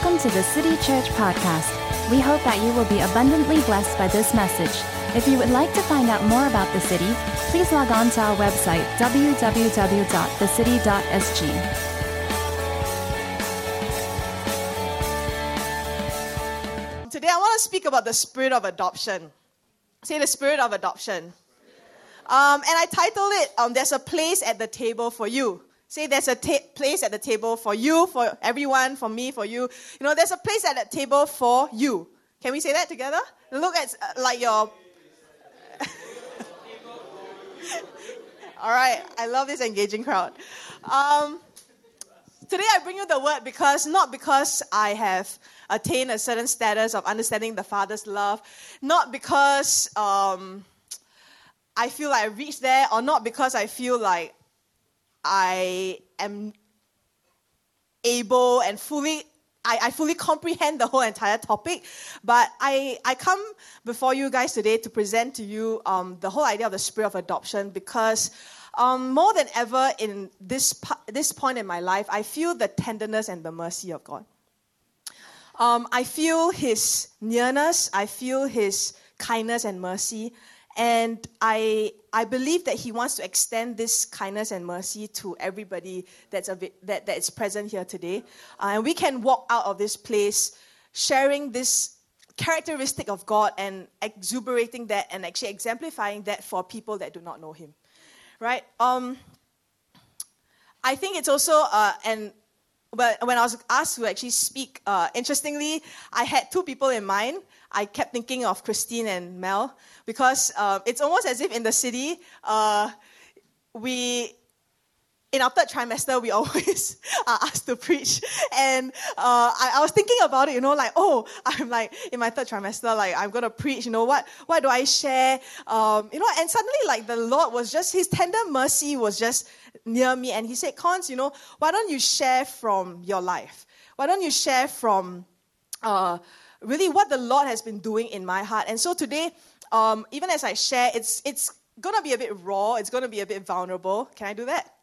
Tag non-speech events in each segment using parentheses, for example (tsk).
Welcome to the City Church Podcast. We hope that you will be abundantly blessed by this message. If you would like to find out more about the city, please log on to our website, www.thecity.sg. Today, I want to speak about the spirit of adoption. Say the spirit of adoption. Um, and I titled it, um, There's a Place at the Table for You. Say there's a ta- place at the table for you, for everyone, for me, for you. You know, there's a place at the table for you. Can we say that together? Look at uh, like your. (laughs) All right, I love this engaging crowd. Um, today I bring you the word because not because I have attained a certain status of understanding the Father's love, not because um, I feel like I reached there, or not because I feel like I am able and fully I, I, fully comprehend the whole entire topic, but I, I come before you guys today to present to you um, the whole idea of the spirit of adoption because um, more than ever in this, this point in my life, I feel the tenderness and the mercy of God. Um, I feel His nearness, I feel His kindness and mercy, and I, I believe that he wants to extend this kindness and mercy to everybody that's, a, that, that is present here today. Uh, and we can walk out of this place sharing this characteristic of God and exuberating that and actually exemplifying that for people that do not know him. Right? Um, I think it's also, uh, and when I was asked to actually speak, uh, interestingly, I had two people in mind. I kept thinking of Christine and Mel because uh, it's almost as if in the city, uh, we in our third trimester, we (laughs) always are asked to preach. And uh, I, I, was thinking about it, you know, like, oh, (laughs) I'm like, in my third trimester, like, I'm to preach, you know, what, what do I share? Um, you know, and suddenly, like, the Lord was just, his tender mercy was just near me. And he said, Cons, you know, why don't you share from your life? Why don't you share from uh, really what the Lord has been doing in my heart? And so today, um, even as I share, it's, it's to be a bit raw, it's to be a bit vulnerable. Can I do that?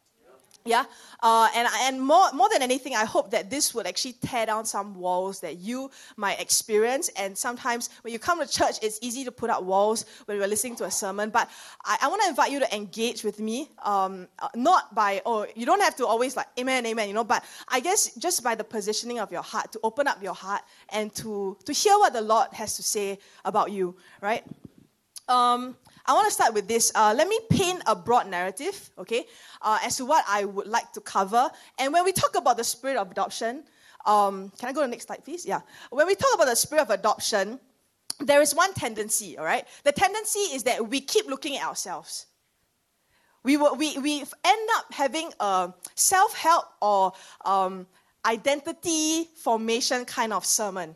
Yeah, uh, and and more more than anything, I hope that this would actually tear down some walls that you might experience. And sometimes when you come to church, it's easy to put up walls when we're listening to a sermon. But I, I want to invite you to engage with me, um, uh, not by oh you don't have to always like amen amen, you know. But I guess just by the positioning of your heart, to open up your heart and to to hear what the Lord has to say about you, right? Um, I want to start with this. Uh, let me paint a broad narrative, okay, uh, as to what I would like to cover. And when we talk about the spirit of adoption, um, can I go to the next slide, please? Yeah. When we talk about the spirit of adoption, there is one tendency, all right? The tendency is that we keep looking at ourselves. We, we, we end up having a self help or um, identity formation kind of sermon.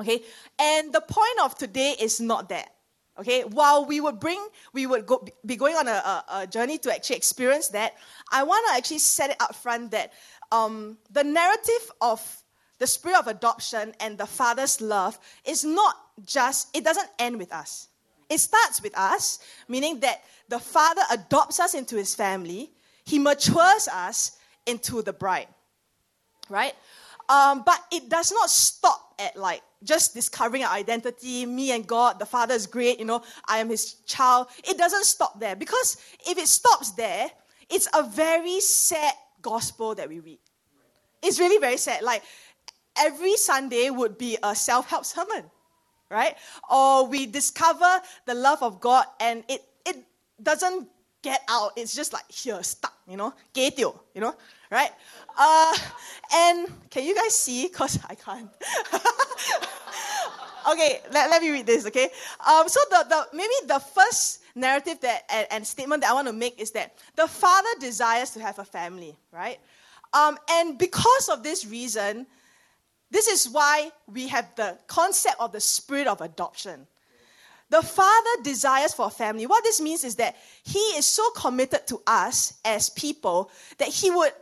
Okay? And the point of today is not that. Okay, while we would bring, we would go, be going on a, a, a, journey to actually experience that. I want to actually set it up front that um, the narrative of the spirit of adoption and the father's love is not just, it doesn't end with us. It starts with us, meaning that the father adopts us into his family, he matures us into the bride, right? Um, but it does not stop at like just discovering our identity, me and God, the Father is great, you know, I am His child. It doesn't stop there because if it stops there, it's a very sad gospel that we read. It's really very sad. Like every Sunday would be a self help sermon, right? Or we discover the love of God and it, it doesn't get out. It's just like here, stuck, you know, 给丢, you know, right? Uh, and can you guys see? Because I can't. (laughs) okay, let, let me read this, okay? Um, so the, the maybe the first narrative that and, and, statement that I want to make is that the father desires to have a family, right? Um, and because of this reason, this is why we have the concept of the spirit of adoption. The father desires for a family. What this means is that he is so committed to us as people that he would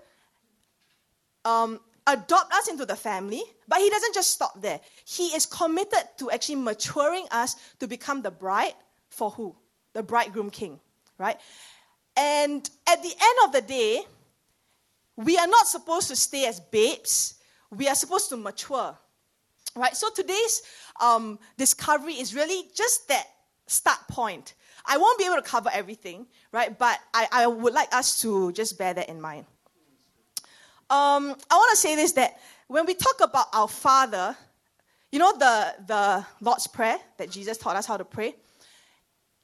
um, adopt us into the family, but he doesn't just stop there. He is committed to actually maturing us to become the bride for who? The bridegroom king, right? And at the end of the day, we are not supposed to stay as babes. we are supposed to mature. Right? So today's um, discovery is really just that start point. I won't be able to cover everything, right? But I, I would like us to just bear that in mind. Um, I want to say this that when we talk about our Father, you know the, the Lord's Prayer that Jesus taught us how to pray?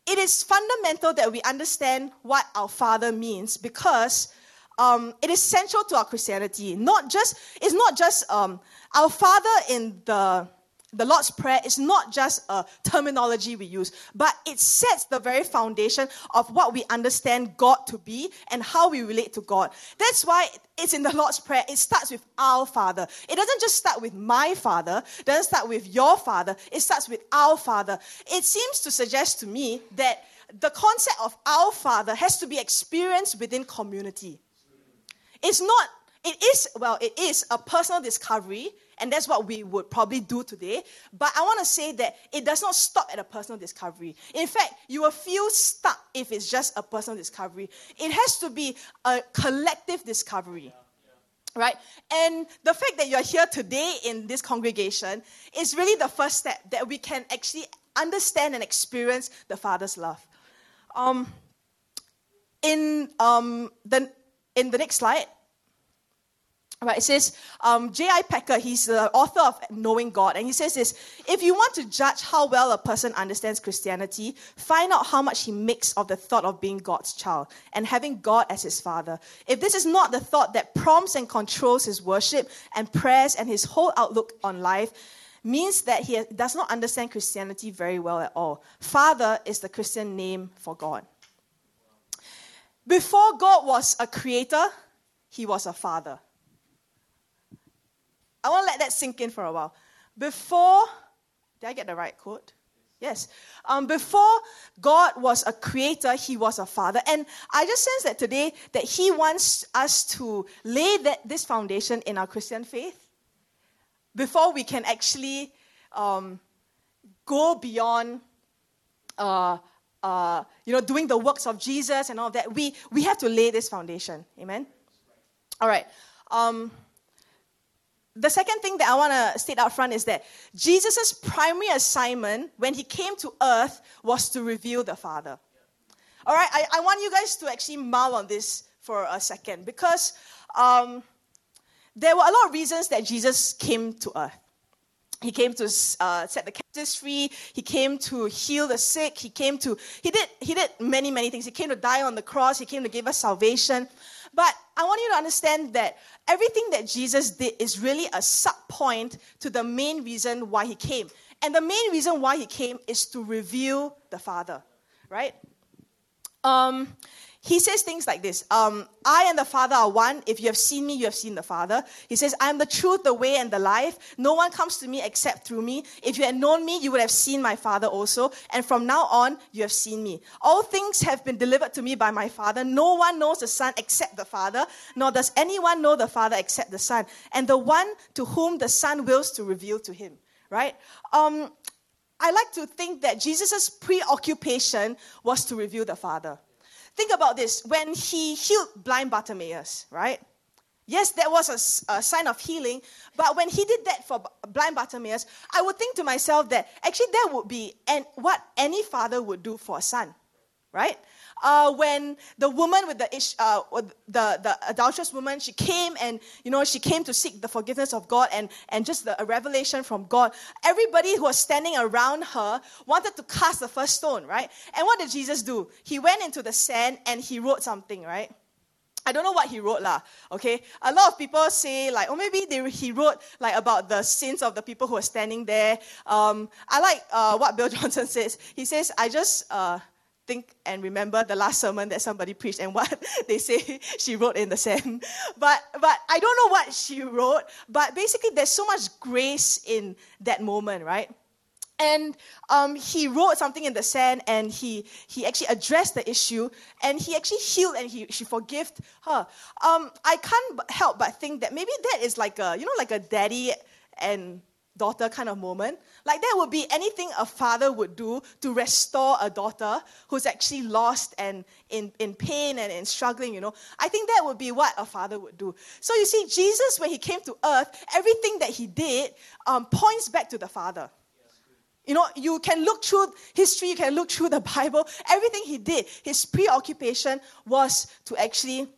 It is fundamental that we understand what our Father means because um, it is central to our Christianity. Not just, it's not just um, our Father in the the Lord's Prayer is not just a terminology we use, but it sets the very foundation of what we understand God to be and how we relate to God. That's why it's in the Lord's Prayer. It starts with our Father. It doesn't just start with my Father, it doesn't start with your Father, it starts with our Father. It seems to suggest to me that the concept of our Father has to be experienced within community. It's not, it is, well, it is a personal discovery and that's what we would probably do today. But I want to say that it does not stop at a personal discovery. In fact, you will feel stuck if it's just a personal discovery. It has to be a collective discovery. Right? And the fact that you're here today in this congregation is really the first step that we can actually understand and experience the Father's love. Um, in, um, the, in the next slide, Right, it says, um, J.I. Packer, he's the author of Knowing God, and he says this If you want to judge how well a person understands Christianity, find out how much he makes of the thought of being God's child and having God as his father. If this is not the thought that prompts and controls his worship and prayers and his whole outlook on life, means that he does not understand Christianity very well at all. Father is the Christian name for God. Before God was a creator, he was a father. I want to let that sink in for a while. Before, did I get the right quote? Yes. Um, before God was a creator, He was a father. And I just sense that today that He wants us to lay that, this foundation in our Christian faith before we can actually um, go beyond, uh, uh, you know, doing the works of Jesus and all that. We, we have to lay this foundation. Amen? All right. Um, the second thing that I want to state out front is that Jesus' primary assignment when he came to earth was to reveal the Father. All right, I, I want you guys to actually mull on this for a second because um, there were a lot of reasons that Jesus came to earth. He came to uh, set the captives free. He came to heal the sick. He came to, he did, he did many, many things. He came to die on the cross. He came to give us salvation. But I want you to understand that everything that Jesus did is really a sub point to the main reason why he came. And the main reason why he came is to reveal the Father, right? Um, he says things like this um, I and the Father are one. If you have seen me, you have seen the Father. He says, I am the truth, the way, and the life. No one comes to me except through me. If you had known me, you would have seen my Father also. And from now on, you have seen me. All things have been delivered to me by my Father. No one knows the Son except the Father, nor does anyone know the Father except the Son, and the one to whom the Son wills to reveal to him. Right? Um, I like to think that Jesus' preoccupation was to reveal the Father. Think about this. When he healed blind Bartimaeus, right? Yes, that was a, a, sign of healing, but when he did that for blind Bartimaeus, I would think to myself that actually that would be and what any father would do for a son, right? Uh, when the woman with the, uh, the, the adulterous woman, she came and, you know, she came to seek the forgiveness of God and, and just the, a revelation from God. Everybody who was standing around her wanted to cast the first stone, right? And what did Jesus do? He went into the sand and he wrote something, right? I don't know what he wrote lah. Okay, a lot of people say like, oh, maybe they, he wrote like about the sins of the people who are standing there. Um, I like uh, what Bill (laughs) Johnson says. He says, "I just uh, think and remember the last sermon that somebody preached and what (laughs) they say she wrote in the sand. (laughs) But but I don't know what she wrote, but basically there's so much grace in that moment, right? And um, he wrote something in the sand, and he he actually addressed the issue, and he actually healed, and he she forgave her. Um, I can't help but think that maybe that is like a you know like a daddy and daughter kind of moment. Like that would be anything a father would do to restore a daughter who's actually lost and in, in pain and in struggling, you know. I think that would be what a father would do. So you see, Jesus, when he came to earth, everything that he did um, points back to the Father. You know, you can look through history, you can look through the (laughs) Bible. Everything he did, his preoccupation was to actually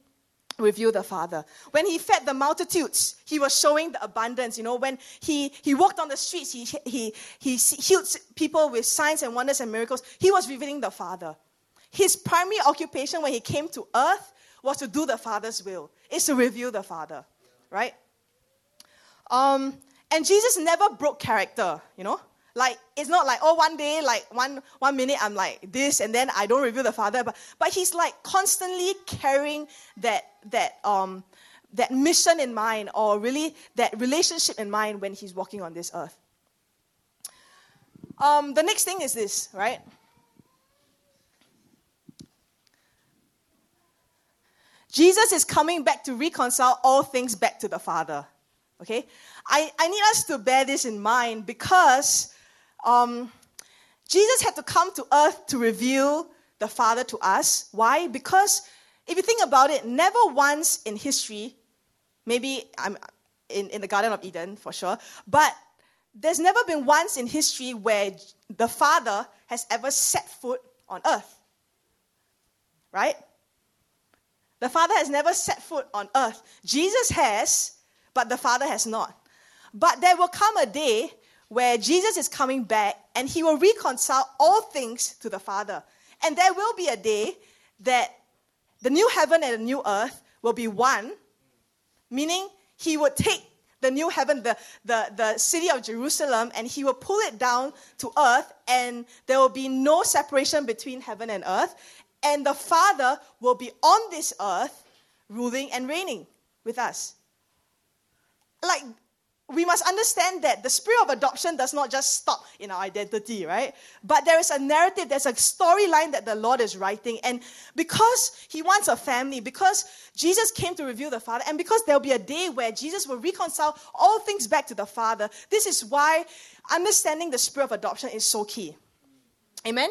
reveal the Father. When he fed the multitudes, he was showing the abundance. You know, when he, he walked on the streets, he, he, he healed people with signs and wonders and miracles, he was revealing the Father. His primary occupation when he came to earth was to do the Father's will, is to reveal the Father, right? Um, and Jesus never broke character, you know? Like it's not like oh one day like one one minute I'm like this and then I don't reveal the Father, but but he's like constantly carrying that that um that mission in mind or really that relationship in mind when he's walking on this earth. Um, the next thing is this, right? Jesus is coming back to reconcile all things back to the Father. Okay? I, I need us to bear this in mind because um, Jesus had to come to earth to reveal the Father to us. Why? Because if you think about it, never once in history, maybe I'm in, in the Garden of Eden for sure, but there's never been once in history where the Father has ever set foot on earth. Right? The Father has never set foot on earth. Jesus has, but the Father has not. But there will come a day where Jesus is coming back and he will reconcile all things to the Father. And there will be a day that the new heaven and the new earth will be one, meaning he would take the new heaven, the, the, the city of Jerusalem, and he will pull it down to earth, and there will be no separation between heaven and earth. And the Father will be on this earth, ruling and reigning with us. Like, we must understand that the spirit of adoption does not just stop in our identity, right? But there is a narrative, there's a storyline that the Lord is writing. And because He wants a family, because Jesus came to reveal the Father, and because there'll be a day where Jesus will reconcile all things back to the Father, this is why understanding the spirit of adoption is so key. Amen?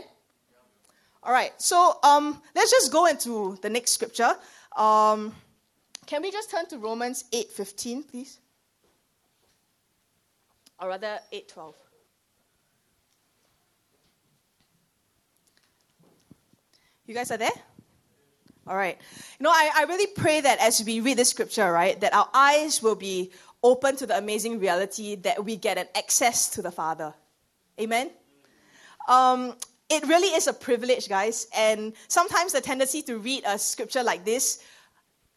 All right, so um, let's just go into the next scripture. Um, can we just turn to Romans 8 15, please? Or rather 8:12. You guys are there? All right. You know, I, I really pray that as we read this scripture, right, that our eyes will be open to the amazing reality that we get an access to the Father. Amen? Um, it really is a privilege, guys. And sometimes the tendency to read a scripture like this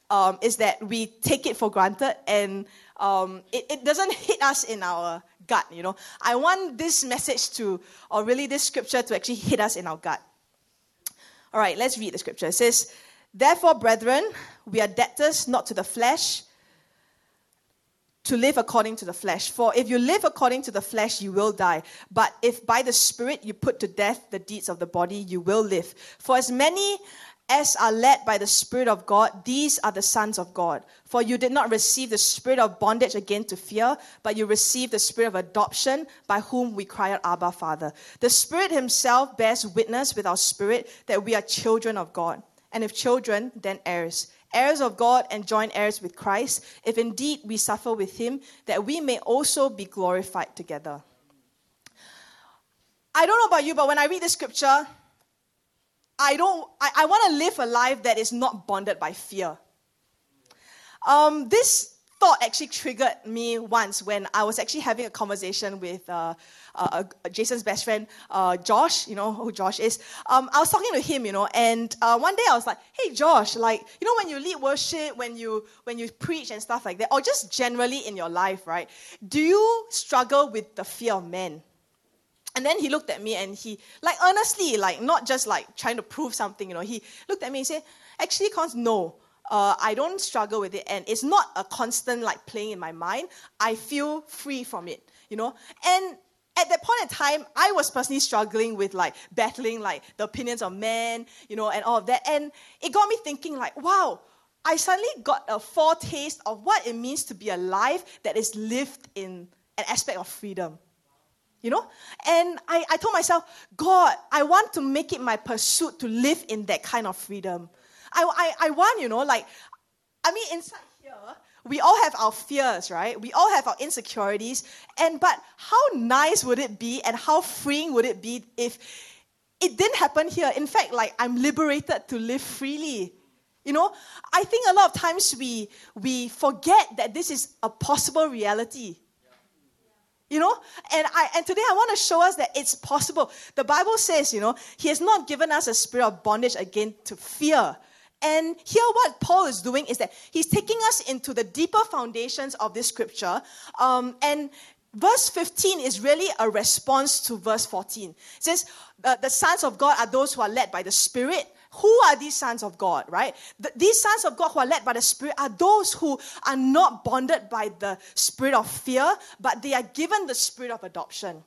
um, is that we take it for granted and um, it, it doesn't hit us in our gut, you know. I want this message to, or really this scripture to actually hit us in our gut. All right, let's read the scripture. It says, Therefore, brethren, we are debtors not to the flesh to live according to the flesh. For if you live according to the flesh, you will die. But if by the Spirit you put to death the deeds of the body, you will live. For as many as are led by the Spirit of God, these are the sons of God. For you did not receive the spirit of bondage again to fear, but you received the spirit of adoption by whom we cry out, Abba, Father. The Spirit Himself bears witness with our spirit that we are children of God. And if children, then heirs. Heirs of God and joint heirs with Christ, if indeed we suffer with Him, that we may also be glorified together. I don't know about you, but when I read the scripture, I don't, I, I want to live a life that is not bonded by fear. Um, this thought actually triggered me once when I was actually having a conversation with uh, uh, Jason's best friend, uh, Josh. You know who Josh is. Um, I was talking to him, you know, and uh, one day I was like, "Hey, Josh, like, you know, when you lead worship, when you when you preach and stuff like that, or just generally in your life, right? Do you struggle with the fear of men?" And then he looked at me and he, like earnestly, like not just like trying to prove something, you know, he looked at me and said, actually, Cons, no, uh, I don't struggle with it. And it's not a constant like playing in my mind. I feel free from it, you know. And at that point in time, I was personally struggling with like battling like the opinions of men, you know, and all of that. And it got me thinking like, wow, I suddenly got a foretaste of what it means to be a life that is lived in an aspect of freedom. You know? And I, I told myself, God, I want to make it my pursuit to live in that kind of freedom. I, I, I want, you know, like, I mean, inside here, we all have our fears, right? We all have our insecurities. And but how nice would it be and how freeing would it be if it didn't happen here? In fact, like I'm liberated to live freely. You know, I think a lot of times we we forget that this is a possible reality. You know, and I and today I want to show us that it's possible. The Bible says, you know, He has not given us a spirit of bondage again to fear. And here, what Paul is doing is that he's taking us into the deeper foundations of this scripture. Um, and verse 15 is really a response to verse 14. It says, The sons of God are those who are led by the Spirit. Who are these sons of God, right? The, these sons of God who are led by the Spirit are those who are not bonded by the spirit of fear, but they are given the spirit of adoption.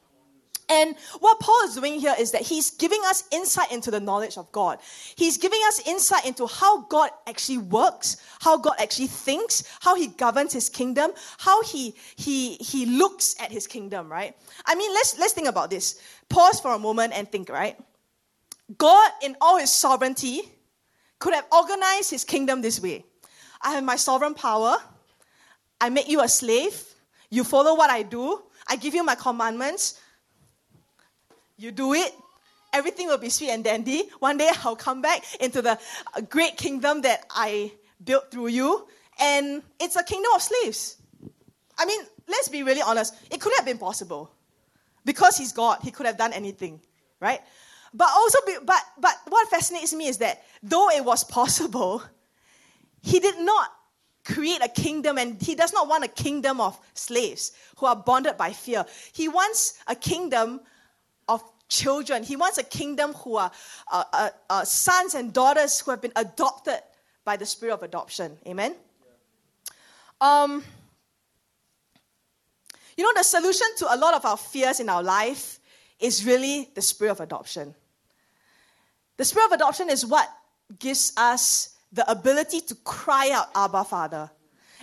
And what Paul is doing here is that he's giving us insight into the knowledge of God. He's giving us insight into how God actually works, how God actually thinks, how he governs his kingdom, how he he he looks at his kingdom, right? I mean, let's let's think about this. Pause for a moment and think, right? God, in all his sovereignty, could have organized his kingdom this way I have my sovereign power, I make you a slave, you follow what I do, I give you my commandments, you do it, everything will be sweet and dandy. One day I'll come back into the uh, great kingdom that I built through you, and it's a kingdom of slaves. I mean, let's be really honest, it could have been possible. Because he's God, he could have done anything, right? But also, be, but, but what fascinates me is that though it was possible, he did not create a kingdom and he does not want a kingdom of slaves who are bonded by fear. He wants a kingdom of children. He wants a kingdom who are uh, uh, uh, sons and daughters who have been adopted by the spirit of adoption. Amen? Um, you know, the solution to a lot of our fears in our life is really the spirit of adoption. The spirit of adoption is what gives us the ability to cry out, Abba, Father.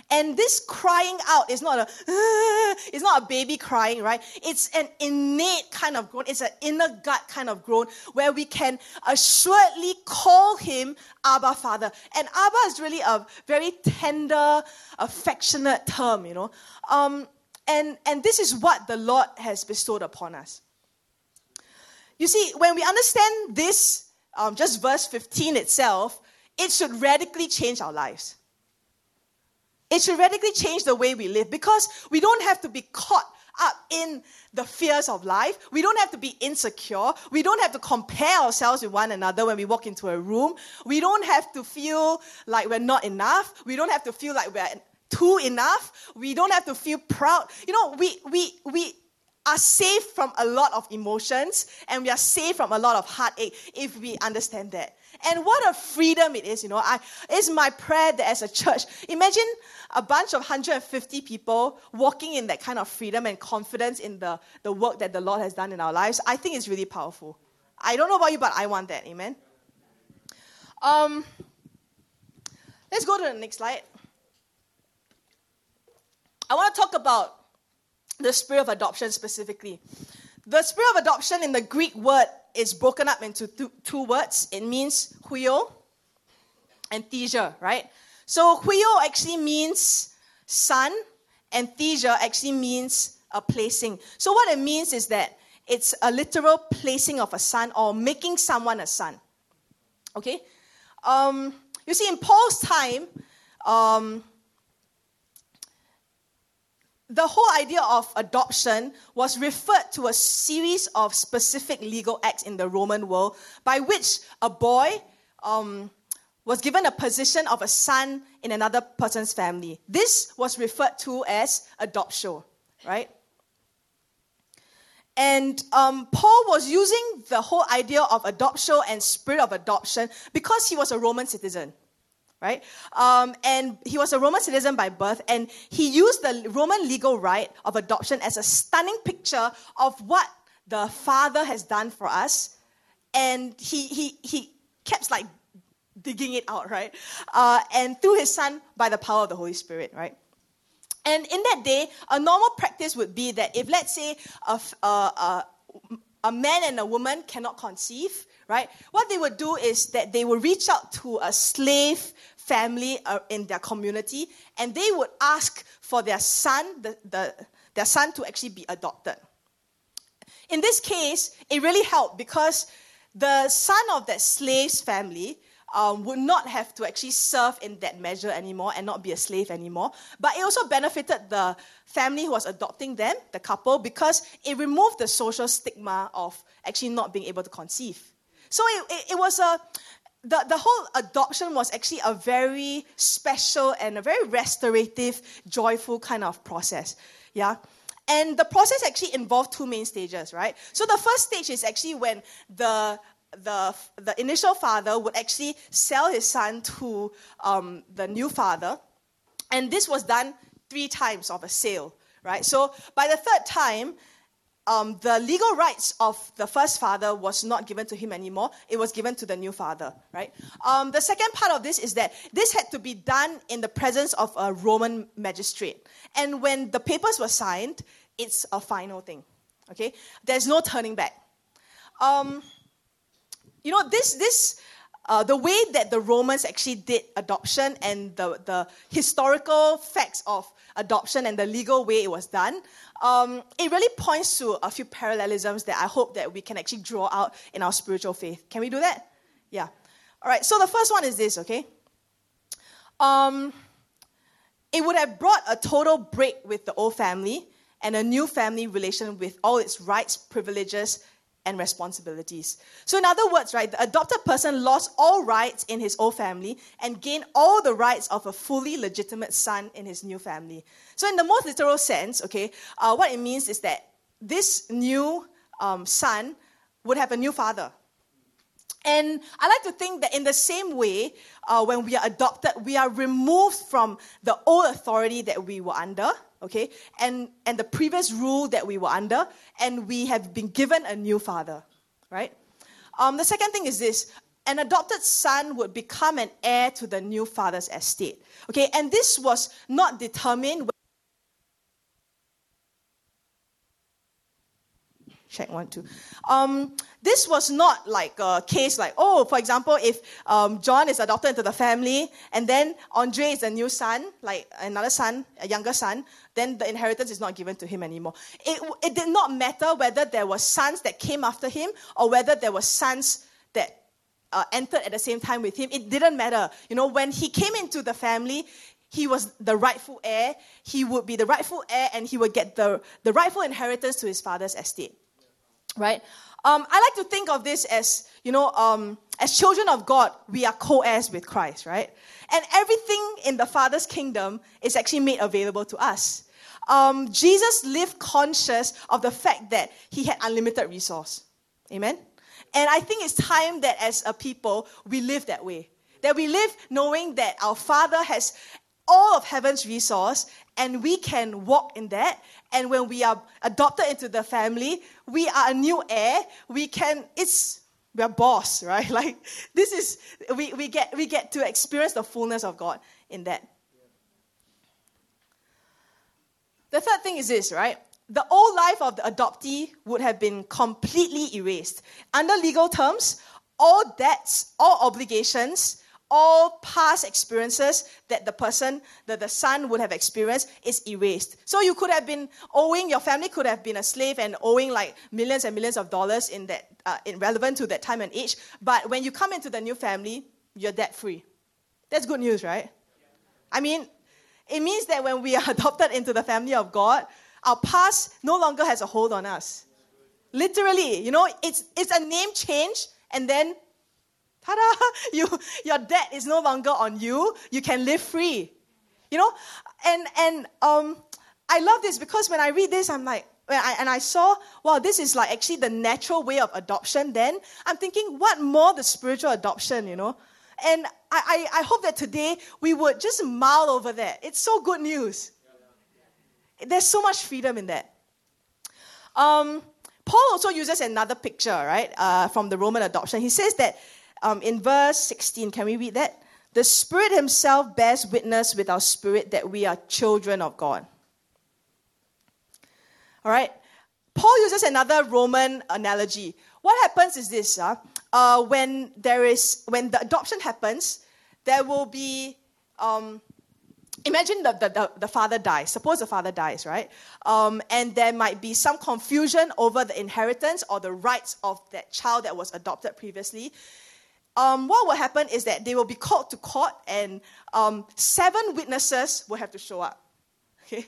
And this crying out is not a, (laughs) it's not a baby crying, right? It's an innate kind of groan. It's an inner gut kind of groan where we can assuredly call him Abba Father. And Abba is really a very tender, affectionate term, you know. Um, and, and this is what the Lord has bestowed upon us. You see, when we understand this um, just verse 15 itself, it should radically change our lives. It should radically change the way we live because we don't have to be caught up in the fears of life. We don't have to be insecure. We don't have to compare ourselves with one another when we walk into a room. We don't have to feel like we're not enough. We don't have to feel like we're too enough. We don't have to feel proud. You know, we, we, we, are safe from a lot of emotions and we are safe from a lot of heartache if we understand that. And what a freedom it is, you know. I, it's my prayer that as a church, imagine a bunch of 150 people walking in that kind of freedom and confidence in the, the work that the Lord has done in our lives. I think it's really powerful. I don't know about you, but I want that. Amen. Um, let's go to the next slide. I want to talk about the spirit of adoption specifically. The spirit of adoption in the Greek word is broken up into two, two words. It means huio and thesia, right? So huio actually means son, and thesia actually means a placing. So what it means is that it's a literal placing of a son or making someone a son. Okay? Um, you see, in Paul's time, um, the whole idea of adoption was referred to a series of specific legal acts in the Roman world by which a boy um, was given a position of a son in another person's family. This was referred to as adoption, right? And um, Paul was using the whole idea of adoption and spirit of adoption because he was a Roman citizen right? Um, and he was a Roman citizen by birth, and he used the Roman legal right of adoption as a stunning picture of what the Father has done for us. And he, he, he kept like digging it out, right? Uh, and through his Son by the power of the Holy Spirit, right? And in that day, a normal practice would be that if, let's say, a, a, a, a man and a woman cannot conceive, right? What they would do is that they would reach out to a slave family uh, in their community and they would ask for their son, the, the, their son to actually be adopted. In this case, it really helped because the son of that slave's family um, would not have to actually serve in that measure anymore and not be a slave anymore. But it also benefited the family who was adopting them, the couple, because it removed the social stigma of actually not being able to conceive. So it, it, it was a, the, the whole adoption was actually a very special and a very restorative, joyful kind of process. Yeah. And the process actually involved two main stages, right? So the first stage is actually when the the, the initial father would actually sell his son to um, the new father. And this was done three times of a sale, right? So by the third time, um, the legal rights of the first father was not given to him anymore. It was given to the new father, right? Um, the second part of this is that this had to be done in the presence of a Roman magistrate. And when the papers were signed, it's a final thing. Okay? There's no turning back. Um, you know, this, this uh, the way that the Romans actually did adoption and the, the historical facts of adoption and the legal way it was done, um, it really points to a few parallelisms that I hope that we can actually draw out in our spiritual faith. Can we do that? Yeah. All right. So the first one is this. Okay. Um, it would have brought a total break with the old family and a new family relation with all its rights, privileges, and responsibilities. So, in other words, right, the adopted person lost all rights in his old family and gained all the rights of a fully legitimate son in his new family. So, in the most literal sense, okay, uh, what it means is that this new um, son would have a new father. And I like to think that in the same way, uh, when we are adopted, we are removed from the old authority that we were under okay, and, and the previous rule that we were under, and we have been given a new father, right? Um, the second thing is this an adopted son would become an heir to the new father's estate, okay, and this was not determined. Check one, two. Um, this was not like a case like, oh, for example, if um, John is adopted into the family and then Andre is a new son, like another son, a younger son, then the inheritance is not given to him anymore. It, it did not matter whether there were sons that came after him or whether there were sons that uh, entered at the same time with him. It didn't matter. You know, when he came into the family, he was the rightful heir. He would be the rightful heir and he would get the, the rightful inheritance to his father's estate right? Um, I like to think of this as, you know, um, as children of God, we are co heirs with Christ, right? And everything in the Father's kingdom is actually made available to us. Um, Jesus lived conscious of the fact that he had unlimited resource. Amen? And I think it's time that as a people, we live that way. That we live knowing that our Father has all of heaven's resource and we can walk in that. And when we are adopted into the family, we are a new heir. We can, it's, we're boss, (laughs) right? Like, this is, we, we, get, we get to experience the fullness of God in that. The third thing is this, right? The old life of the adoptee would have been completely erased. Under legal terms, all debts, all obligations, all past experiences that the person, that the son would have experienced is erased. So you could have been owing, your family could have been a slave and owing like millions and millions of dollars in that, uh, in relevant to that time and age. But when you come into the new family, you're debt free. That's good news, right? I mean, it means that when we (laughs) are adopted into the family of God, our past no longer has a hold on us. Literally, you know, it's, it's a name change and then Ta-da! (laughs) You, your debt is no longer on you. You can live free. You know, and and um, I love this because when I read this, I'm like, I, and I saw, wow, this is like actually the natural way of adoption. Then I'm thinking, what more the spiritual adoption? You know, and I, I, I hope that today we would just mull over that. It's so good news. There's so much freedom in that. Um, Paul also uses another picture, right, uh, from the Roman adoption. He says that um, in verse 16, can we read that? The Spirit Himself bears witness with our spirit that we are children of God. All right? Paul uses another Roman analogy. What happens is this uh, uh, when there is when the adoption happens, there will be um, imagine the, the, the, father dies. Suppose the father dies, right? Um, and there might be some confusion over the inheritance or the rights of that child that was adopted previously. Um, what will happen is that they will be called to court, and um, seven witnesses will have to show up. Okay?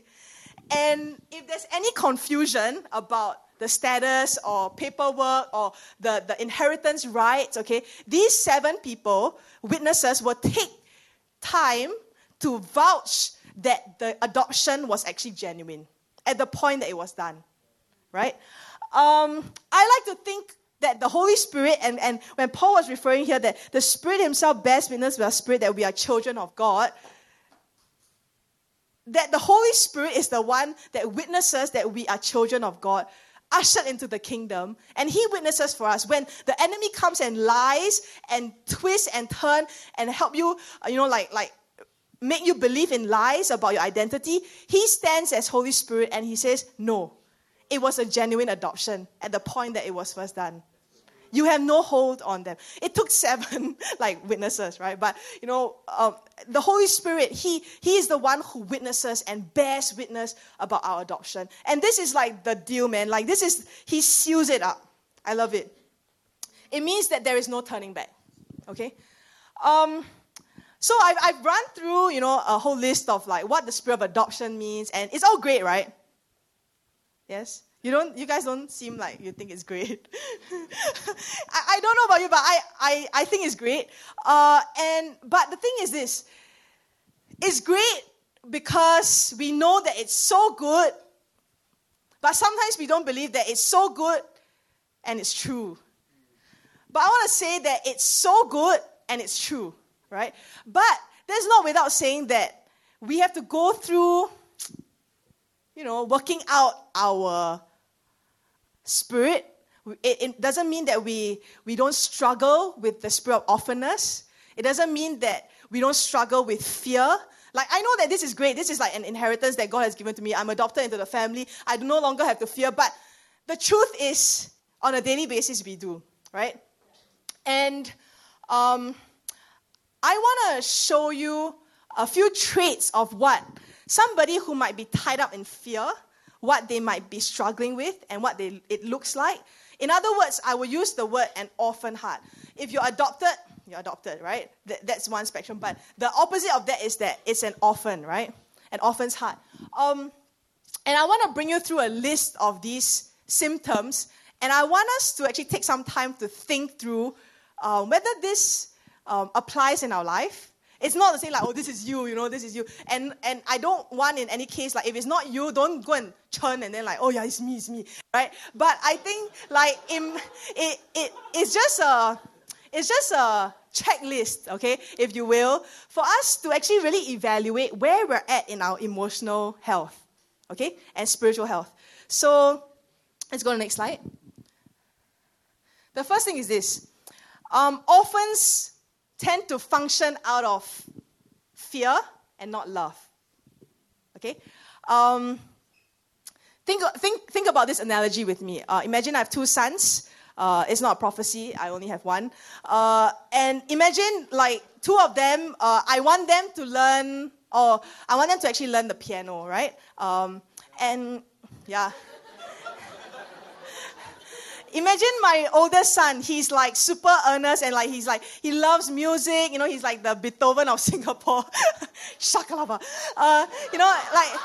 And if there's any confusion about the status or paperwork or the, the inheritance rights, okay, these seven people, witnesses, will take time to vouch that the adoption was actually genuine at the point that it was done, right? Um, I like to think that the Holy Spirit, and, and when Paul was referring here that the Spirit Himself bears witness with our spirit that we are children of God, that the Holy Spirit is the one that witnesses that we are children of God, ushered into the kingdom, and He witnesses for us. When the enemy comes and lies and twists and turn and help you, uh, you know, like like make you believe in lies about your identity, he stands as Holy Spirit and he says, No, it was a genuine adoption at the point that it was first done. You have no hold on them. It took seven (laughs) like witnesses, right? But you know, um, the Holy Spirit, he he is the one who witnesses and bears witness about our adoption. And this is like the deal, man. Like this is he seals it up. I love it. It means that there is no turning back. Okay. Um, so I've, I've run through, you know, a whole list of like what the spirit of adoption means, and it's all great, right? Yes? You don't you guys don't seem like you think it's great. (laughs) I, I don't know about you, but I, I, I think it's great. Uh, and but the thing is this it's great because we know that it's so good, but sometimes we don't believe that it's so good and it's true. But I want to say that it's so good and it's true right? But that's not without saying that we have to go through, you know, working out our spirit. It, it doesn't mean that we, we don't struggle with the spirit of orphanness. It doesn't mean that we don't struggle with fear. Like, I know that this is great. This is like an inheritance that God has given to me. I'm adopted into the family. I no longer have to fear. But the truth is, on a daily basis, we do, right? And um, I want to show you a few traits of what somebody who might be tied up in fear, what they might be struggling with, and what they, it looks like. In other words, I will use the word an orphan heart. If you're adopted, you're adopted, right? that's one spectrum. But the opposite of that is that it's an orphan, right? An orphan's heart. Um, and I want to bring you through a list of these symptoms, and I want us to actually take some time to think through um, whether this um, applies in our life. It's not the same like, oh, this is you, you know, this is you. And and I don't want in any case, like if it's not you, don't go and churn and then like, oh yeah, it's me, it's me. Right? But I think like in, it, it it's just a it's just a checklist, okay, if you will, for us to actually really evaluate where we're at in our emotional health, okay, and spiritual health. So let's go to the next slide. The first thing is this um, orphans tend to function out of fear and not love. Okay? Um, think, think, think about this analogy with me. Uh, imagine I have two sons. Uh, it's not a prophecy, I only have one. Uh, and imagine, like, two of them, uh, I want them to learn, or I want them to actually learn the piano, right? Um, and yeah imagine my oldest son, he's like super earnest and like he's like, he loves music, you know, he's like the Beethoven of (laughs) Singapore. Shakalaba. Uh, you know, like,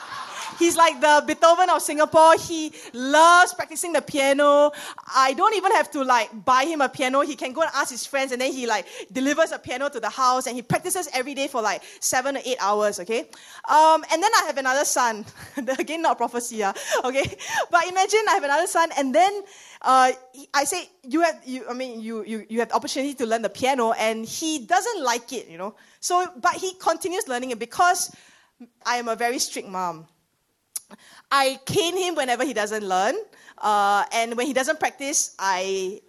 He's like the Beethoven of Singapore. He loves practicing the piano. I don't even have to like buy him a piano. He can go and ask his friends and then he like delivers a piano to the house and he practices every day for like seven or eight hours, okay? Um, and then I have another son. (laughs) Again, not prophecy, yeah? okay? But imagine I have another son and then uh, I say, you have, you, I mean, you, you, you have opportunity to learn the piano and he doesn't like it, you know? So, but he continues learning it because I am a very strict mom. I cane him whenever he doesn't learn. Uh, and when he doesn't practice, I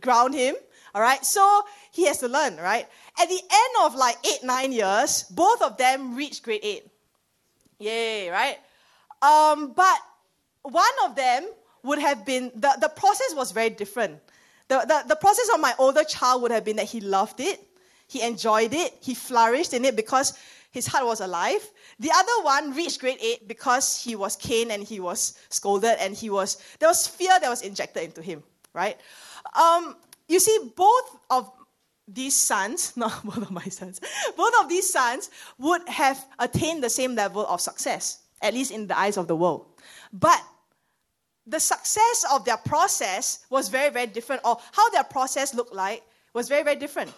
ground him. All right. So he has to learn, right? At the end of like eight, nine years, both of them reached grade eight. Yay, right? Um, but one of them would have been, the, the process was very different. The, the, the process of my older child would have been that he loved it, he enjoyed it, he flourished in it because his heart was alive. The other one reached grade 8 because he was caned and he was scolded and he was, there was fear that was injected into him, right? Um, you see, both of these sons, (laughs) not both of my sons, both of these sons would have attained the same level of success, at least in the eyes of the world. But the success of their process was very, very different, or how their process looked like was very, very different.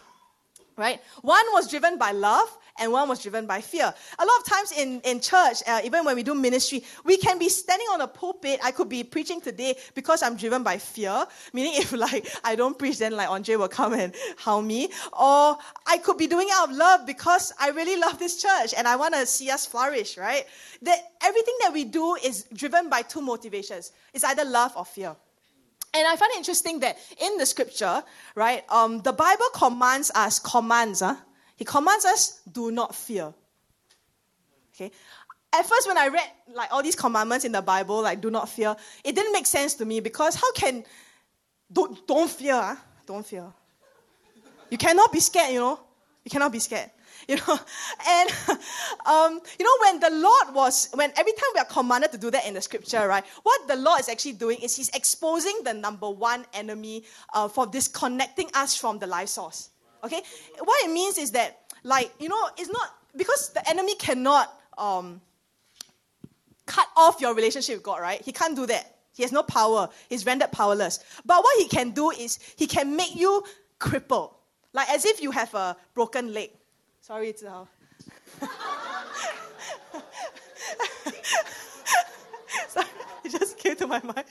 Right? One was driven by love, and one was driven by fear. A lot of times in, in church, uh, even when we do ministry, we can be standing on a pulpit. I could be preaching today because I'm driven by fear, (laughs) meaning if like I don't preach, then like Andre will come and (laughs) howl me. Or I could be doing it out of love because I really love this church and I want to see us flourish, right? That everything that we do is driven by two motivations. It's either love or fear. And I find it interesting that in the scripture, right, um, the Bible commands us, commands, huh? He commands us, do not fear. Okay? At first, when I read like all these commandments in the Bible, like do not fear, it didn't make sense to me because how can don't, don't fear, huh? don't fear. You cannot be scared, you know. You cannot be scared. (laughs) You know, and (laughs) um, you know when the Lord was when every time we are commanded to do that in the scripture, right? What the Lord is actually doing is He's exposing the number one enemy uh, for disconnecting us from the life source. Okay? What it means is that, like, you know, it's not because the enemy cannot um, cut off your relationship with God, right? He can't do that. He has no power. He's rendered powerless. But what he can do is he can make you crippled, like as if you have a broken leg. Sorry, it's uh, (laughs) Sorry, it just came to my mind.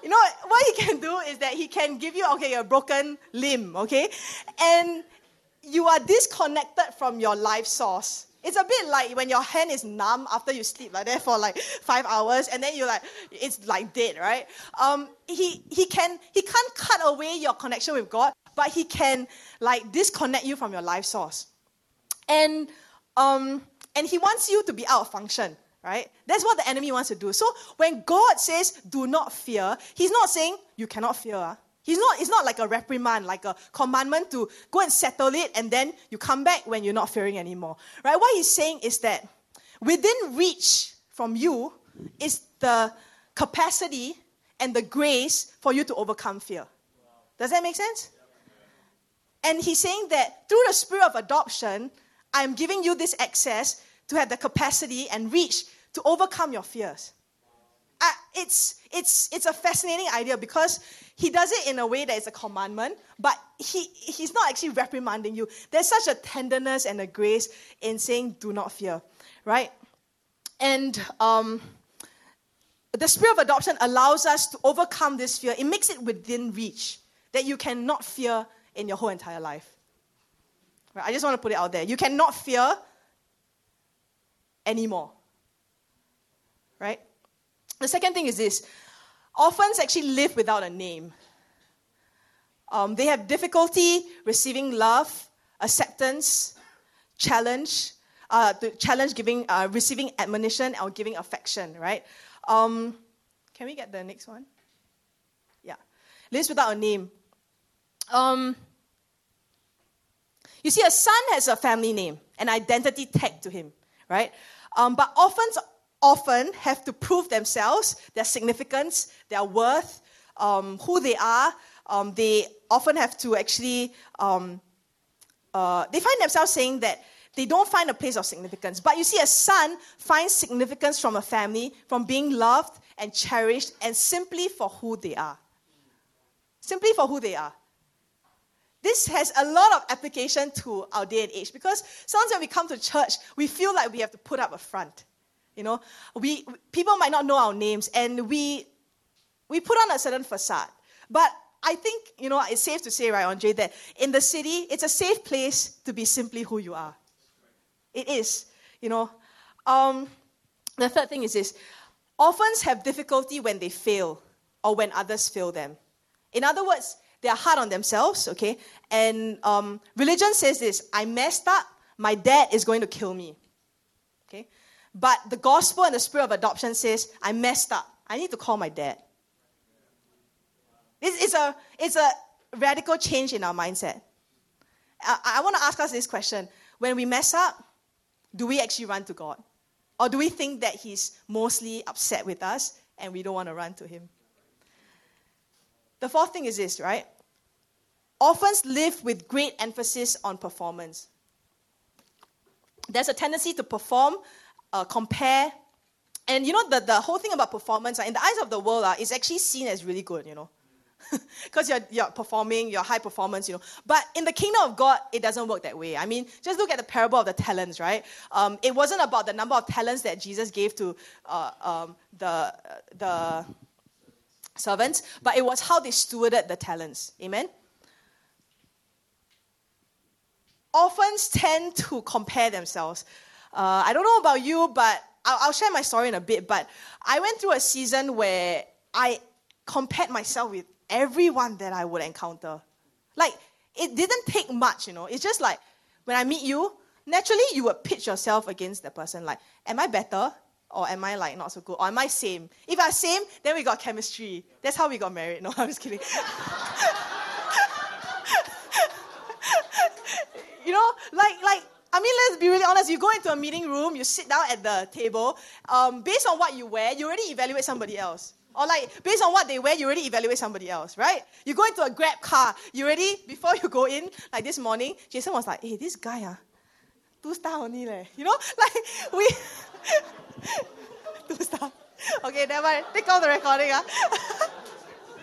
You know, what he can do is that he can give you, okay, a broken limb, okay? And you are disconnected from your life source. It's a bit like when your hand is numb after you sleep like that for like five hours, and then you're like, it's like dead, right? Um, he, he, can, he can't cut away your connection with God, but he can like disconnect you from your life source. And, um, and he wants you to be out of function right? That's what the enemy wants to do. So when God says, do not fear, he's not saying you cannot fear. Ah. He's not, it's not like a reprimand, like a commandment to go and settle it and then you come back when you're not fearing anymore. Right? What he's saying is that within reach from you is the capacity and the grace for you to overcome fear. Does that make sense? And he's saying that through the spirit of adoption, I'm giving you this access to have the capacity and reach to overcome your fears. Uh, it's, it's, it's a fascinating idea because he does it in a way that is a commandment, but he, he's not actually reprimanding you. There's such a tenderness and a grace in saying, do not fear, right? And um, the spirit of adoption allows us to overcome this fear. It makes it within reach that you cannot fear in your whole entire life. Right? I just want to put it out there. You cannot fear anymore. Right? The second thing is this orphans actually live without a name. Um, they have difficulty receiving love, acceptance, challenge, uh, the challenge giving, uh, receiving admonition or giving affection, right? Um, can we get the next one? Yeah. Lives without a name. Um, you see, a son has a family name, an identity tag to him right? Um, but orphans often have to prove themselves, their significance, their worth, um, who they are. Um, they often have to actually, um, uh, they find themselves saying that they don't find a place of significance. But you see, a son finds significance from a family, from being loved and cherished, and simply for who they are. Simply for who they are this has a lot of application to our day and age because sometimes when we come to church, we feel like we have to put up a front. You know, we people might not know our names, and we we put on a certain facade. But I think you know it's safe to say, right, Andre, that in the city, it's a safe place to be simply who you are. It is. You know, um, the third thing is this: orphans have difficulty when they fail or when others fail them. In other words, they are hard on themselves, okay? And um, religion says this I messed up, my dad is going to kill me. Okay? But the gospel and the spirit of adoption says, I messed up. I need to call my dad. It's, it's, a, it's a radical change in our mindset. I, I want to ask us this question. When we mess up, do we actually run to God? Or do we think that He's mostly upset with us and we don't want to run to Him? The fourth thing is this, right? Orphans live with great emphasis on performance. There's a tendency to perform, uh, compare, and you know, the, the whole thing about performance, uh, in the eyes of the world, uh, is actually seen as really good, you know (laughs) because you're, you're performing, you're high performance, you know. But in the kingdom of God, it doesn't work that way. I mean, just look at the parable of the talents, right? Um, it wasn't about the number of talents that Jesus gave to uh, um, the, the servants, but it was how they stewarded the talents. Amen? Orphans tend to compare themselves. Uh, I don't know about you, but I'll, I'll share my story in a bit. But I went through a season where I compared myself with everyone that I would encounter. Like, it didn't take much, you know. It's just like when I meet you, naturally you would pitch yourself against the person. Like, am I better? Or am I like not so good? Or am I same? If I'm same, then we got chemistry. That's how we got married. (laughs) No, I'm just kidding. (laughs) you know, like like I mean, let's be really honest. You go into a meeting room, you sit down at the table. Um, based on what you wear, you already evaluate somebody else. Or like based on what they wear, you already evaluate somebody else, right? You go into a grab car, you already before you go in, like this morning, Jason was like, hey, this guy, ah, two star only leh. You know? (laughs) Like we (laughs) two star. Okay, never mind. Take out the recording, ah. (laughs)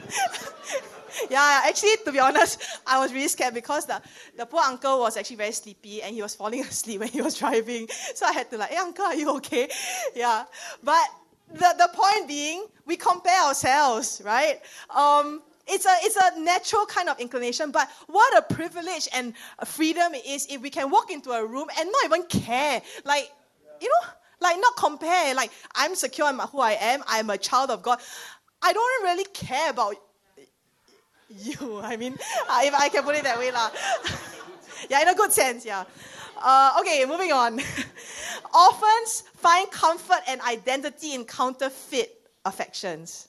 (laughs) yeah, actually, to be honest, I was really scared because the, the poor uncle was actually very sleepy and he was falling (laughs) asleep when he was driving. So I had to like, hey uncle, are you okay? (laughs) Yeah. But the, the point being, we compare ourselves, right? Um, it's a, it's a natural kind of inclination, but what a privilege and freedom it is if we can walk into a room and not even care. Like, you know, like not compare. Like, I'm secure in who I am, I'm a child of God. I don't really care about (laughs) you. I mean, if I can put it that way. lah. (laughs) yeah, in a good sense, yeah. Uh, okay, moving on. (laughs) Orphans find comfort and identity in counterfeit affections.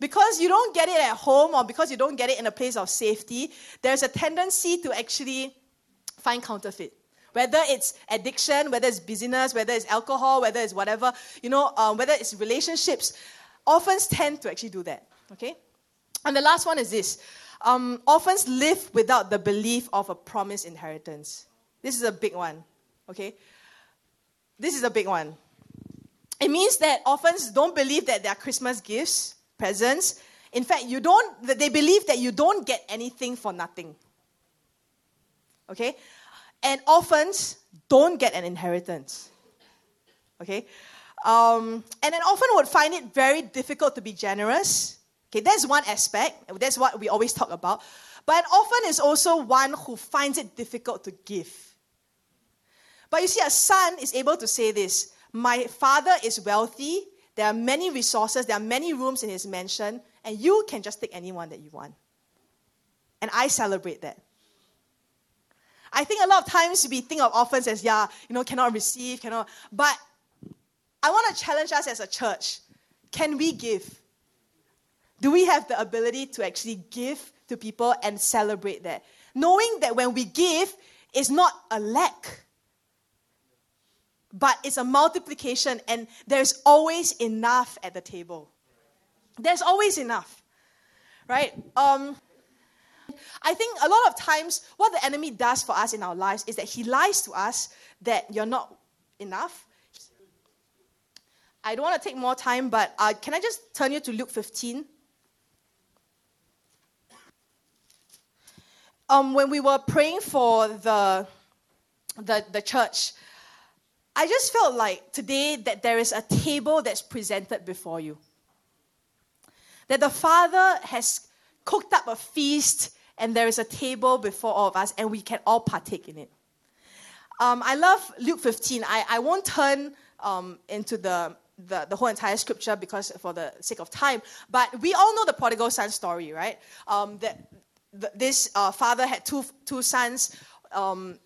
Because you don't get it at home or because you don't get it in a place of safety, there's a tendency to actually (tsk) find counterfeit. Whether it's addiction, whether it's busyness, whether it's alcohol, whether it's whatever, you know, um, whether it's relationships, orphans tend to actually do that. Okay? And the last one is this um, orphans live without the belief of a promised inheritance. This is a big one. Okay? This is a big one. It means that orphans don't believe that they are Christmas gifts, presents. In fact, you don't, they believe that you don't get anything for nothing. Okay? And orphans don't get an inheritance. Okay? Um, and an orphan would find it very difficult to be generous. Okay, that's one aspect. That's what we always talk about. But an orphan is also one who finds it difficult to give. But you see, a son is able to say this My father is wealthy, there are many resources, there are many rooms in his mansion, and you can just take anyone that you want. And I celebrate that. I think a lot of times we think of orphans as, yeah, you know, cannot receive, cannot. But I want to challenge us as a church. Can we give? Do we have the ability to actually give to people and celebrate that? Knowing that when we give, it's not a lack but it's a multiplication, and there's always enough at the table. There's always enough, right? Um, I think a lot of times what the enemy does for us in our lives is that he lies to us that you're not enough. I don't want to take more time, but uh, can I just turn you to Luke 15? Um, when we were praying for the, the, the church, I just felt like today that there is a table that's presented before you. That the Father has cooked up a feast and there is a table before all of us and we can all partake in it. Um, I love Luke 15. I, I won't turn um, into the, the, the, whole entire scripture because for the sake of time, but we all know the prodigal son story, right? Um, that this uh, father had two, two sons. Um,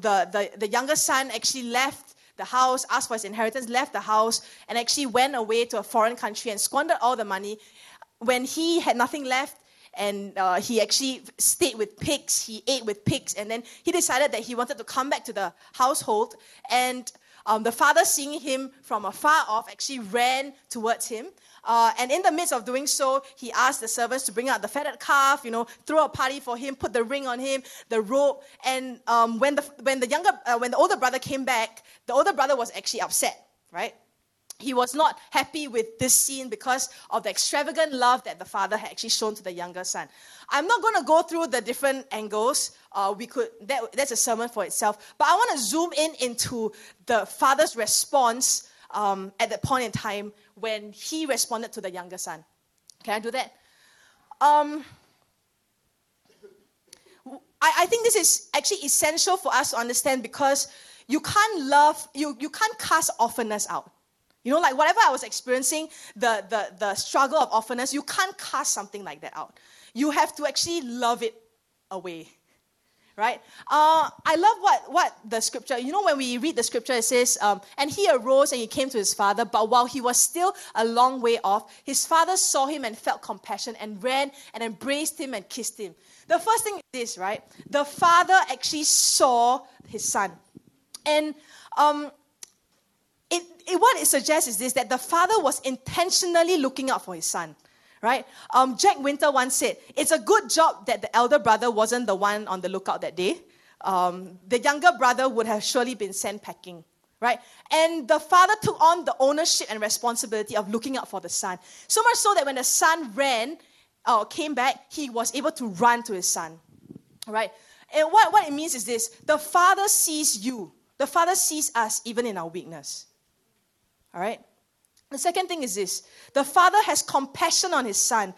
the, the, the younger son actually left the house, asked for his inheritance, left the house, and actually went away to a foreign country and squandered all the money. When he had nothing left, and uh, he actually stayed with pigs, he ate with pigs, and then he decided that he wanted to come back to the household. And um, the father, seeing him from afar off, actually ran towards him. Uh, and in the midst of doing so, he asked the servants to bring out the fatted calf, you know, throw a party for him, put the ring on him, the robe. And um, when, the, when, the younger, uh, when the older brother came back, the older brother was actually upset, right? He was not happy with this scene because of the extravagant love that the father had actually shown to the younger son. I'm not going to go through the different angles. Uh, we could that, that's a sermon for itself. But I want to zoom in into the father's response um, at that point in time when he responded to the younger son. Can I do that? Um, I, I think this is actually essential for us to understand because you can't love, you, you can't cast orphanness out. You know, like whatever I was experiencing, the, the, the struggle of orphanness, you can't cast something like that out. You have to actually love it away right? Uh, I love what, what the scripture, you know, when we read the scripture, it says, um, and he arose and he came to his father, but while he was still a long way off, his father saw him and felt compassion and ran and embraced him and kissed him. The first thing is this, right? The father actually saw his son. And um, it, it, what it suggests is this that the father was intentionally looking out for his son right? Um, Jack Winter once said, It's a good job that the elder brother wasn't the one on the lookout that day. Um, the younger brother would have surely been sent packing, right? And the father took on the ownership and responsibility of looking out for the son. So much so that when the son ran or uh, came back, he was able to run to his son, right? And what, what it means is this the father sees you, the father sees us even in our weakness, all right? The second thing is this the father has compassion on his son.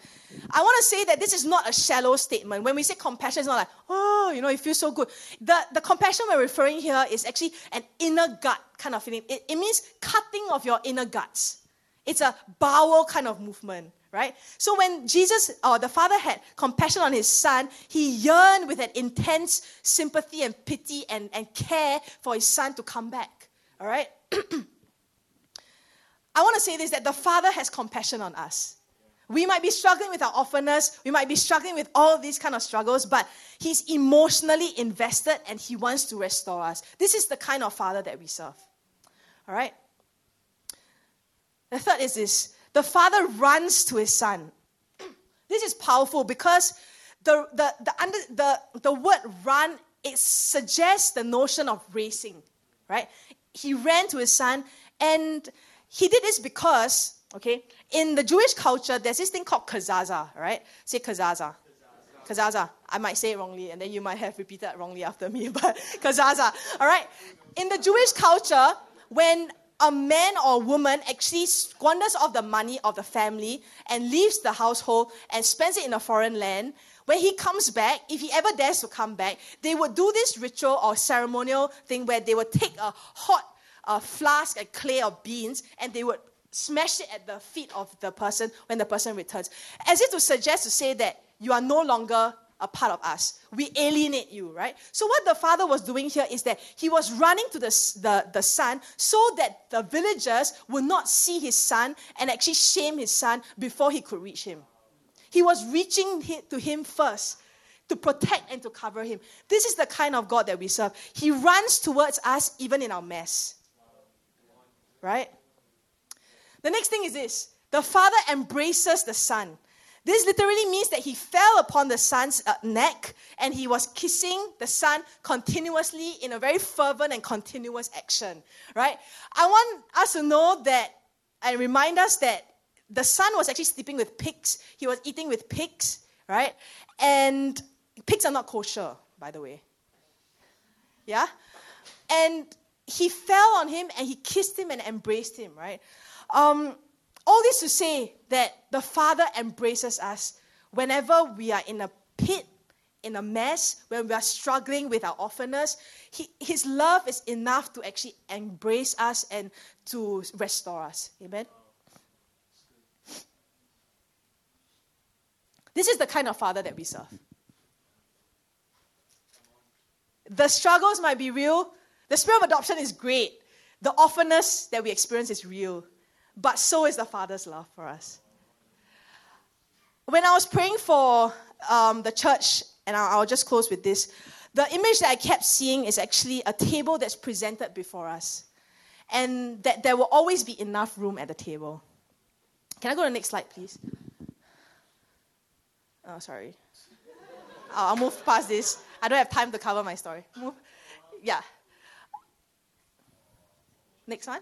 I want to say that this is not a shallow statement. When we say compassion, it's not like, oh, you know, it feels so good. The, the compassion we're referring here is actually an inner gut kind of feeling. It, it means cutting of your inner guts. It's a bowel kind of movement, right? So when Jesus or the father had compassion on his son, he yearned with an intense sympathy and pity and, and care for his son to come back, all right? (clears throat) I want to say this that the Father has compassion on us. We might be struggling with our orphanness, we might be struggling with all these kind of struggles, but He's emotionally invested and He wants to restore us. This is the kind of Father that we serve. All right? The third is this the Father runs to His Son. (clears throat) This is powerful because the, the, the, under, the, the word run, it suggests the notion of racing, right? He ran to his son, and he did this because, okay, in the Jewish culture, there's this thing called kazaza, right? Say kazaza. Kazaza. I might say it wrongly, and then you might have repeated wrongly after me, (laughs) but kazaza. All right? In the Jewish culture, when a man or woman actually squanders off the money of the family and leaves the household and spends it in a foreign land, when he comes back, if he ever dares to come back, they would do this ritual or ceremonial thing where they would take a hot a flask and clay or beans, and they would smash it at the feet of the person when the person returns. As if to suggest to say that you are no longer a part of us. We alienate you, right? So, what the father was doing here is that he was running to the, the, the son so that the villagers would not see his son and actually shame his son before he could reach him. He was reaching to him first to protect and to cover him. This is the kind of God that we serve. He runs towards us even in our mess right? The next thing is this the father embraces the son. This literally means that he fell upon the son's uh, neck and he was kissing the son continuously in a very fervent and continuous action, right? I want us to know that and remind us that the son was actually sleeping with pigs, he was eating with pigs, right? And pigs are not kosher, by the way. Yeah? And he fell on him and he kissed him and embraced him, right? Um, all this to say that the Father embraces us whenever we are in a pit, in a mess, when we are struggling with our orphanness. He, his love is enough to actually embrace us and to restore us. Amen? This is the kind of Father that we serve. The struggles might be real, the spirit of adoption is great. The orphanness that we experience is real, but so is the Father's love for us. When I was praying for um, the church, and I'll, I'll just close with this, the image that I kept seeing is actually a table that's presented before us, and that there will always be enough room at the table. Can I go to the next slide, please? Oh, sorry. I'll move past this. I don't have time to cover my story. Move. Yeah. Next one.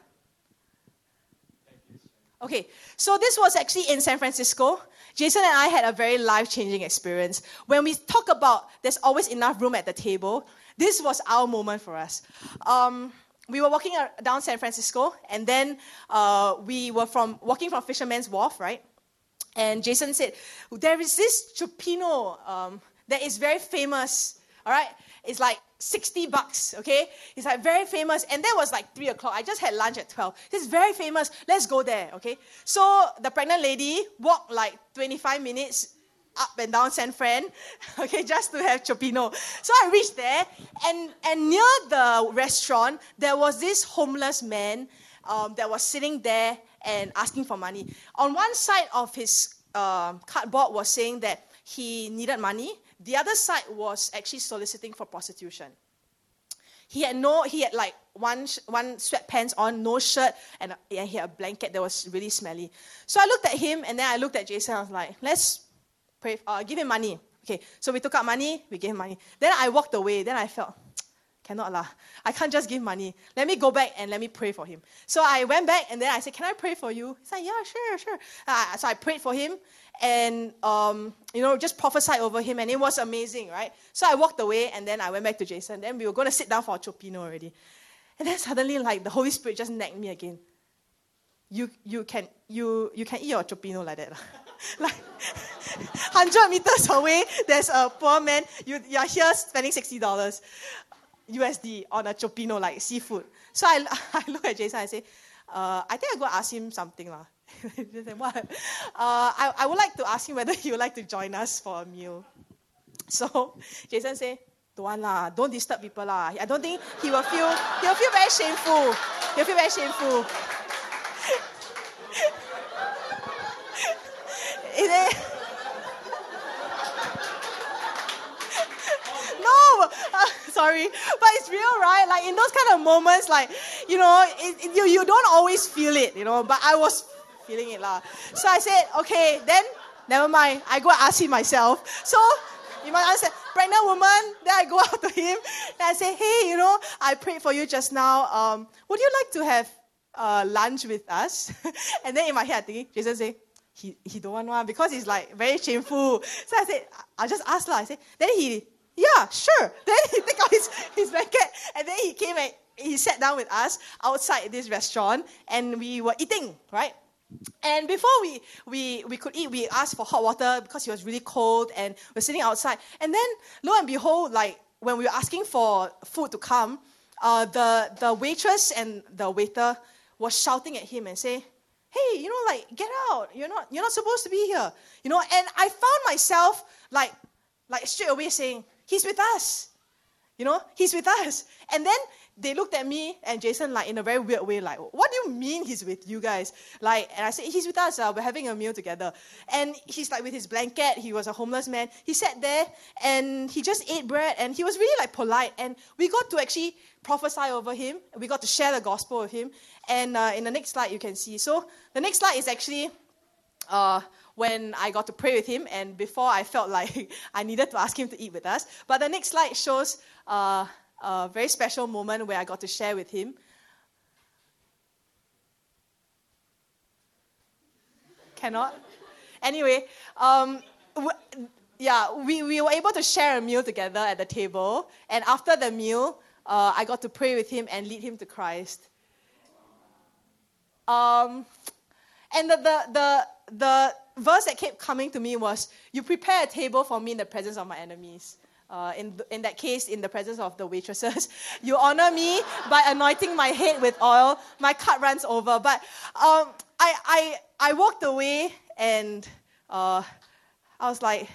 Okay, so this was actually in San Francisco. Jason and I had a very life changing experience. When we talk about there's always enough room at the table, this was our moment for us. Um, we were walking down San Francisco, and then uh, we were from walking from Fisherman's Wharf, right? And Jason said, There is this cioppino um, that is very famous, all right? It's like 60 bucks, okay? It's like very famous. And that was like 3 o'clock. I just had lunch at 12. It's very famous. Let's go there, okay? So the pregnant lady walked like 25 minutes up and down San Fran, (laughs) okay, just to have cioppino. So I reached there, and, and near the restaurant, there was this homeless man um, that was sitting there and asking for money. On one side of his uh, cardboard was saying that he needed money. The other side was actually soliciting for prostitution. He had no, he had like one, one sweatpants on, no shirt, and, he had a blanket that was really smelly. So I looked at him, and then I looked at Jason. I was like, let's pray, uh, give him money. Okay, so we took out money, we gave him money. Then I walked away. Then I felt, (tsk) cannot lah. I can't just give money. Let me go back and let me pray for him. So I went back and then I said, Can I pray for you? He said, Yeah, sure, sure. Uh, so I prayed for him and, um, you know, just prophesied over him and it was amazing, right? So I walked away and then I went back to Jason. Then we were going to sit down for a cioppino already. And then (laughs) suddenly, like, the Holy Spirit just nagged me again. You, you, can, you, you can eat your cioppino like that. (laughs) like, (laughs) 100 meters away, there's a poor man. You, you're here spending $60. USD on a cioppino, like seafood. So I, I look at Jason I say, uh, I think I go ask him something. lah. (laughs) what? Uh, I, I would like to ask him whether (laughs) he would like to join us for a meal. So Jason say, don't lah, don't disturb people lah. I don't think he will feel, he will feel very shameful. He'll feel very shameful. (laughs) Is it? sorry, but it's real, right? Like in those kind of moments, like you know, it, it, you you don't always feel it, you know. But I was feeling it, lah. So I said, okay, then never mind. I go ask him myself. So you might answer, pregnant woman. Then I go (laughs) out to him and I say, hey, you know, I prayed for you just now. Um, would you like to have uh, lunch with us? (laughs) and then in my head, I think Jason say, he, he don't want one because he's like very shameful. So I said, I just asked lah. I said, then he yeah, sure. (laughs) Then he took out his, his blanket and then he came and he sat down with us outside this restaurant and we were eating, right? And before we, we, we could eat, we asked for hot water because it was really cold and we're sitting outside. And then, lo and behold, like when we were asking for food to come, uh, the, the waitress and the waiter was shouting at him and say, hey, you know, like, get out. You're not, you're not supposed to be here. You know, and I found myself like, like straight away saying, He's with us. You know, he's with us. And then they looked at me and Jason like in a very weird way, like, what do you mean he's with you guys? Like, and I said, he's with us. Uh, we're having a meal together. And he's like with his blanket. He was a homeless man. He sat there and he just ate bread and he was really like polite. And we got to actually prophesy over him. We got to share the gospel with him. And uh, in the next slide, you can see. So the next slide is actually uh, when I got to pray with him, and before I felt (laughs) like I needed to ask him to eat with us. But the next slide shows uh, a very special moment where I got to share with him. Cannot? Anyway, um, yeah, we, we were able to share a meal together at the table, and after the meal, uh, I got to pray with him and lead him to Christ. Um, and the, the, the, the verse that kept coming to me was, You prepare a table for me in the presence of my enemies. Uh, in, in that case, in the presence of the waitresses. (laughs) You honor me by anointing my head with oil. My cup runs over. But um, I, I, I walked away and uh, I was like,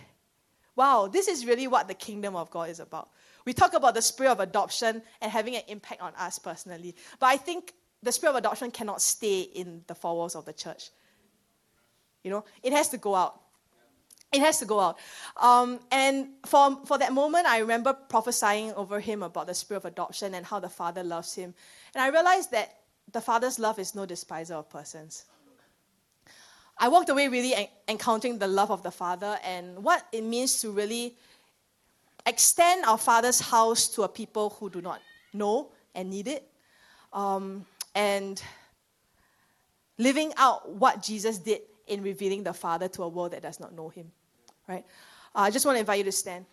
wow, this is really what the kingdom of God is about. We talk about the spirit of adoption and having an impact on us personally. But I think the spirit of adoption cannot stay in the four walls of the church. You know, it has to go out. It has to go out. Um, and for, for that moment, I remember prophesying over him about the spirit of adoption and how the Father loves him. And I realized that the Father's love is no despiser of persons. I walked away really en- encountering the love of the Father and what it means to really extend our Father's house to a people who do not know and need it. Um, and living out what Jesus did in revealing the Father to a world that does not know him. Right? Uh, I just want to invite you to stand.